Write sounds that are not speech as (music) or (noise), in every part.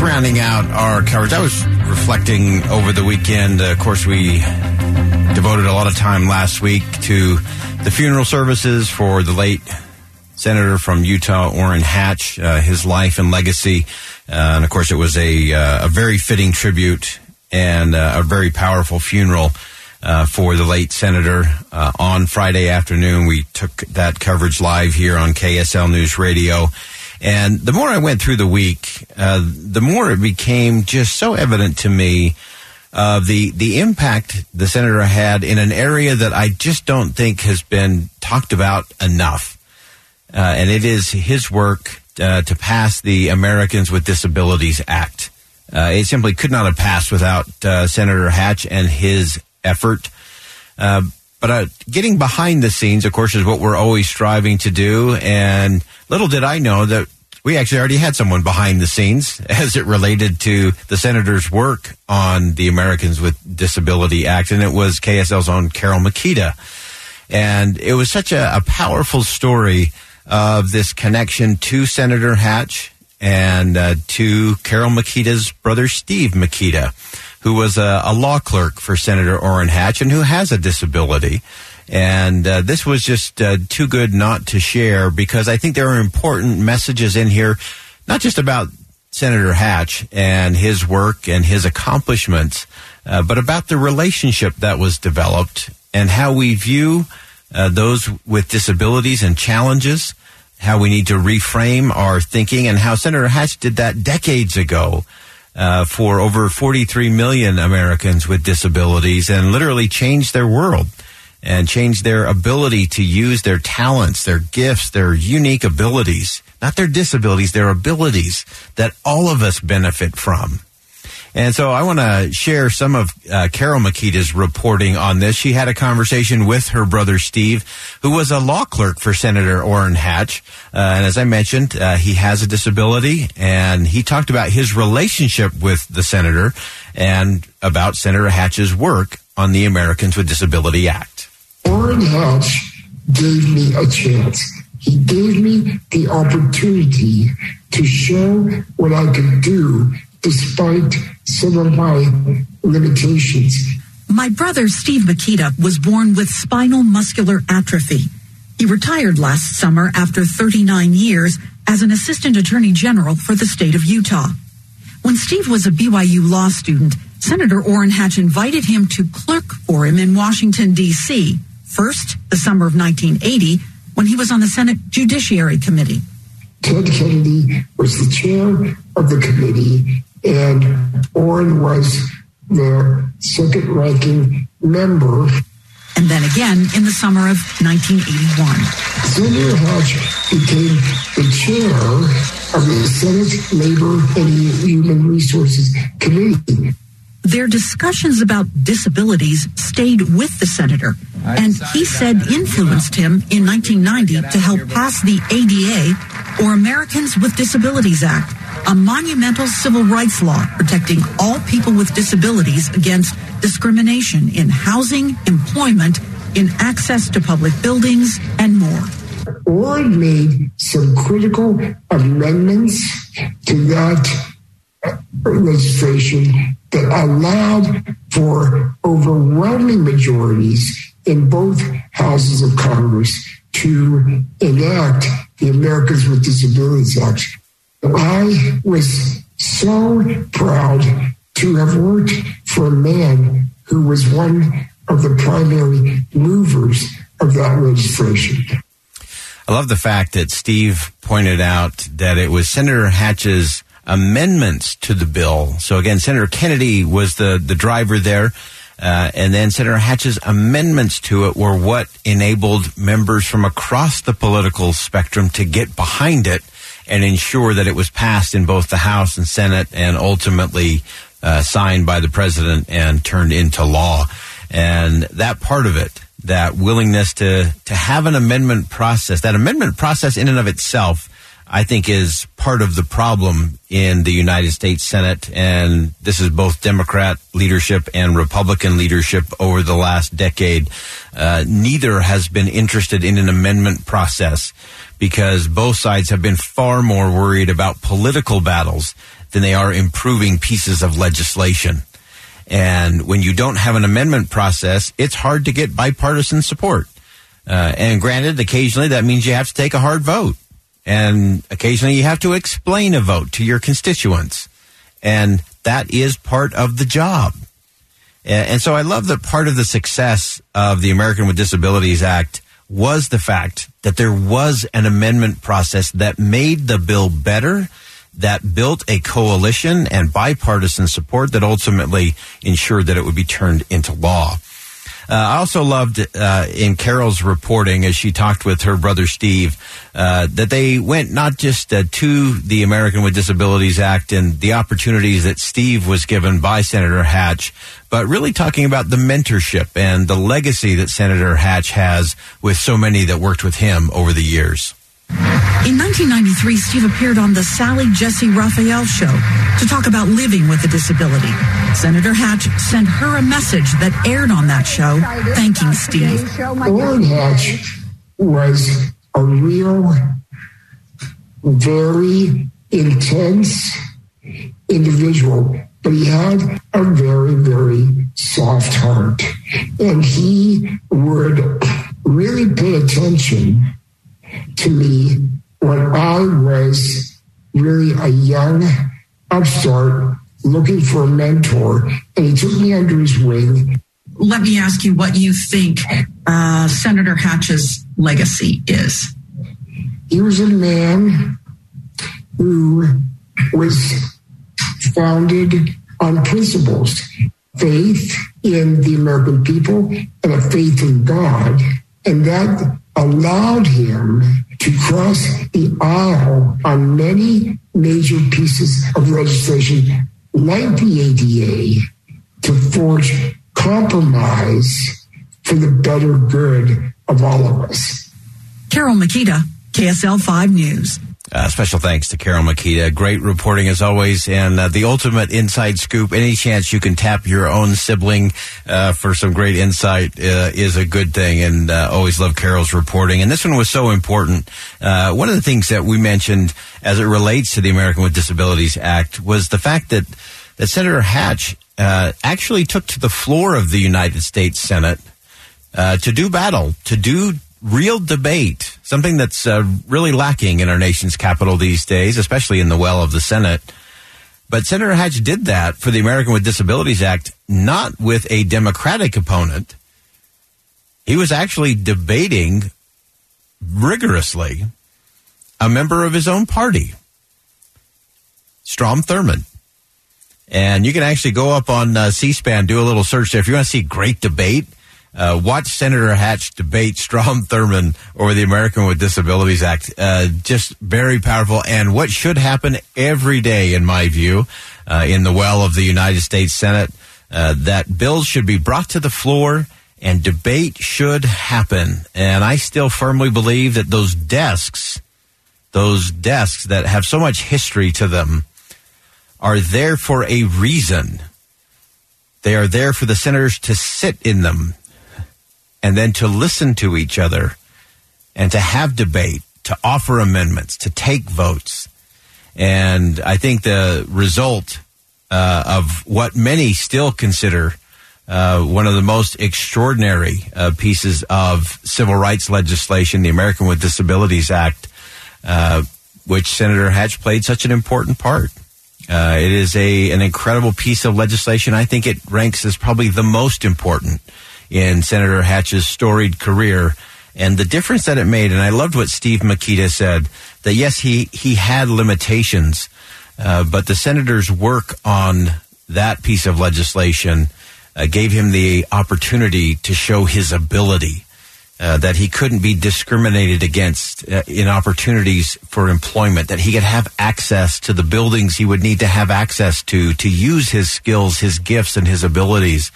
rounding out our coverage, I was reflecting over the weekend. Uh, of course, we devoted a lot of time last week to the funeral services for the late senator from Utah, Orrin Hatch, uh, his life and legacy. Uh, and of course, it was a, uh, a very fitting tribute and uh, a very powerful funeral. Uh, for the late senator on Friday afternoon, we took that coverage live here on KSL News Radio. And the more I went through the week, uh, the more it became just so evident to me of uh, the the impact the senator had in an area that I just don't think has been talked about enough. Uh, and it is his work uh, to pass the Americans with Disabilities Act. Uh, it simply could not have passed without uh, Senator Hatch and his effort. But uh, getting behind the scenes, of course, is what we're always striving to do. And little did I know that we actually already had someone behind the scenes (laughs) as it related to the senator's work on the Americans with Disability Act, and it was KSL's own Carol Mikita. And it was such a, a powerful story of this connection to Senator Hatch and uh, to Carol Mikita's brother Steve Mikita who was a, a law clerk for Senator Orrin Hatch and who has a disability. And uh, this was just uh, too good not to share because I think there are important messages in here, not just about Senator Hatch and his work and his accomplishments, uh, but about the relationship that was developed and how we view uh, those with disabilities and challenges, how we need to reframe our thinking, and how Senator Hatch did that decades ago uh, for over 43 million Americans with disabilities and literally changed their world and changed their ability to use their talents, their gifts, their unique abilities, not their disabilities, their abilities that all of us benefit from. And so I want to share some of uh, Carol Mikita's reporting on this. She had a conversation with her brother Steve, who was a law clerk for Senator Orrin Hatch. Uh, and as I mentioned, uh, he has a disability, and he talked about his relationship with the senator and about Senator Hatch's work on the Americans with Disability Act. Orrin Hatch gave me a chance. He gave me the opportunity to show what I could do despite some of my limitations. My brother, Steve Mikita, was born with spinal muscular atrophy. He retired last summer after 39 years as an assistant attorney general for the state of Utah. When Steve was a BYU law student, Senator Orrin Hatch invited him to clerk for him in Washington, D.C., first the summer of 1980 when he was on the Senate Judiciary Committee. Ted Kennedy was the chair of the committee, and Orrin was the second ranking member. And then again in the summer of 1981. Senator Hatch became the chair of the Senate Labor and Human Resources Committee. Their discussions about disabilities stayed with the senator, and he said influenced him in 1990 to help pass the ADA, or Americans with Disabilities Act, a monumental civil rights law protecting all people with disabilities against discrimination in housing, employment, in access to public buildings, and more. Orrin made some critical amendments to that uh, legislation that allowed for overwhelming majorities in both houses of Congress to enact the Americans with Disabilities Act. I was so proud to have worked for a man who was one of the primary movers of that legislation. I love the fact that Steve pointed out that it was Senator Hatch's amendments to the bill. So again, Senator Kennedy was the, the driver there. Uh, and then Senator Hatch's amendments to it were what enabled members from across the political spectrum to get behind it and ensure that it was passed in both the House and Senate and ultimately uh, signed by the president and turned into law. And that part of it, that willingness to, to have an amendment process, that amendment process in and of itself I think is part of the problem in the United States Senate. And this is both Democrat leadership and Republican leadership over the last decade. Uh, neither has been interested in an amendment process because both sides have been far more worried about political battles than they are improving pieces of legislation. And when you don't have an amendment process, it's hard to get bipartisan support. Uh, and granted, occasionally that means you have to take a hard vote. And occasionally you have to explain a vote to your constituents. And that is part of the job. And so I love that part of the success of the American with Disabilities Act was the fact that there was an amendment process that made the bill better, that built a coalition and bipartisan support that ultimately ensured that it would be turned into law. Uh, I also loved uh, in Carol's reporting as she talked with her brother Steve uh, that they went not just to the American with Disabilities Act and the opportunities that Steve was given by Senator Hatch, but really talking about the mentorship and the legacy that Senator Hatch has with so many that worked with him over the years. In 1993, Steve appeared on the Sally Jessy Raphael show to talk about living with a disability. Senator Hatch sent her a message that aired on that show, thanking Steve. Orrin Hatch was a real, very intense individual, but he had a very, very soft heart. And he would really pay attention to me when I was really a young upstart looking for a mentor, and he took me under his wing. Let me ask you what you think uh, Senator Hatch's legacy is. He was a man who was founded on principles faith in the American people and a faith in God. And that allowed him to cross the aisle on many major pieces of legislation like the ADA to forge compromise for the better good of all of us. Carol Mikita, KSL 5 News. Uh, special thanks to Carol Mikita. Great reporting as always, and uh, the ultimate inside scoop. Any chance you can tap your own sibling uh, for some great insight uh, is a good thing, and uh, always love Carol's reporting. And this one was so important. Uh, one of the things that we mentioned as it relates to the American with Disabilities Act was the fact that that Senator Hatch actually took to the floor of the United States Senate to do battle, to do real debate, something that's uh, really lacking in our nation's capital these days, especially in the well of the Senate. But Senator Hatch did that for the American with Disabilities Act, not with a Democratic opponent. He was actually debating rigorously a member of his own party, Strom Thurmond. And you can actually go up on uh, C SPAN, do a little search there. If you want to see great debate, uh, watch Senator Hatch debate Strom (laughs) Thurmond over the American with Disabilities Act. Uh, just very powerful and what should happen every day, in my view, uh, in the well of the United States Senate. Uh, that bills should be brought to the floor and debate should happen. And I still firmly believe that those desks, those desks that have so much history to them, are there for a reason. They are there for the senators to sit in them and then to listen to each other and to have debate, to offer amendments, to take votes. And I think the result uh, of what many still consider uh, one of the most extraordinary uh, pieces of civil rights legislation, the American with Disabilities Act, uh, which Senator Hatch played such an important part. Uh, it is a an incredible piece of legislation. I think it ranks as probably the most important in Senator Hatch's storied career and the difference that it made. And I loved what Steve Mikita said that yes, he he had limitations, uh, but the senator's work on that piece of legislation uh, gave him the opportunity to show his ability. Uh, that he couldn't be discriminated against uh, in opportunities for employment, that he could have access to the buildings he would need to have access to, to use his skills, his gifts, and his abilities.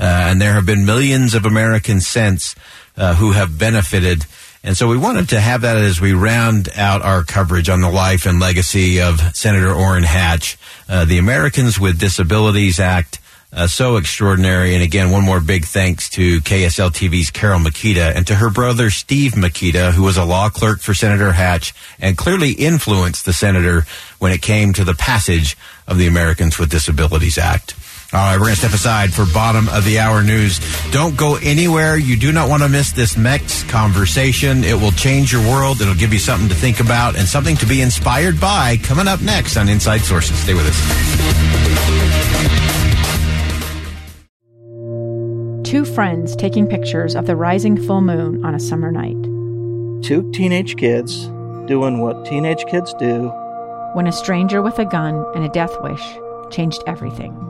Uh, and there have been millions of Americans since uh, who have benefited. And so we wanted to have that as we round out our coverage on the life and legacy of Senator Orrin Hatch, uh, the Americans with Disabilities Act. Uh, so extraordinary. And again, one more big thanks to KSL TV's Carol Mikita and to her brother Steve Mikita, who was a law clerk for Senator Hatch and clearly influenced the senator when it came to the passage of the Americans with Disabilities Act. All right, we're going to step aside for bottom of the hour news. Don't go anywhere. You do not want to miss this next conversation. It will change your world. It'll give you something to think about and something to be inspired by. Coming up next on Inside Sources. Stay with us. Two friends taking pictures of the rising full moon on a summer night. Two teenage kids doing what teenage kids do. When a stranger with a gun and a death wish changed everything.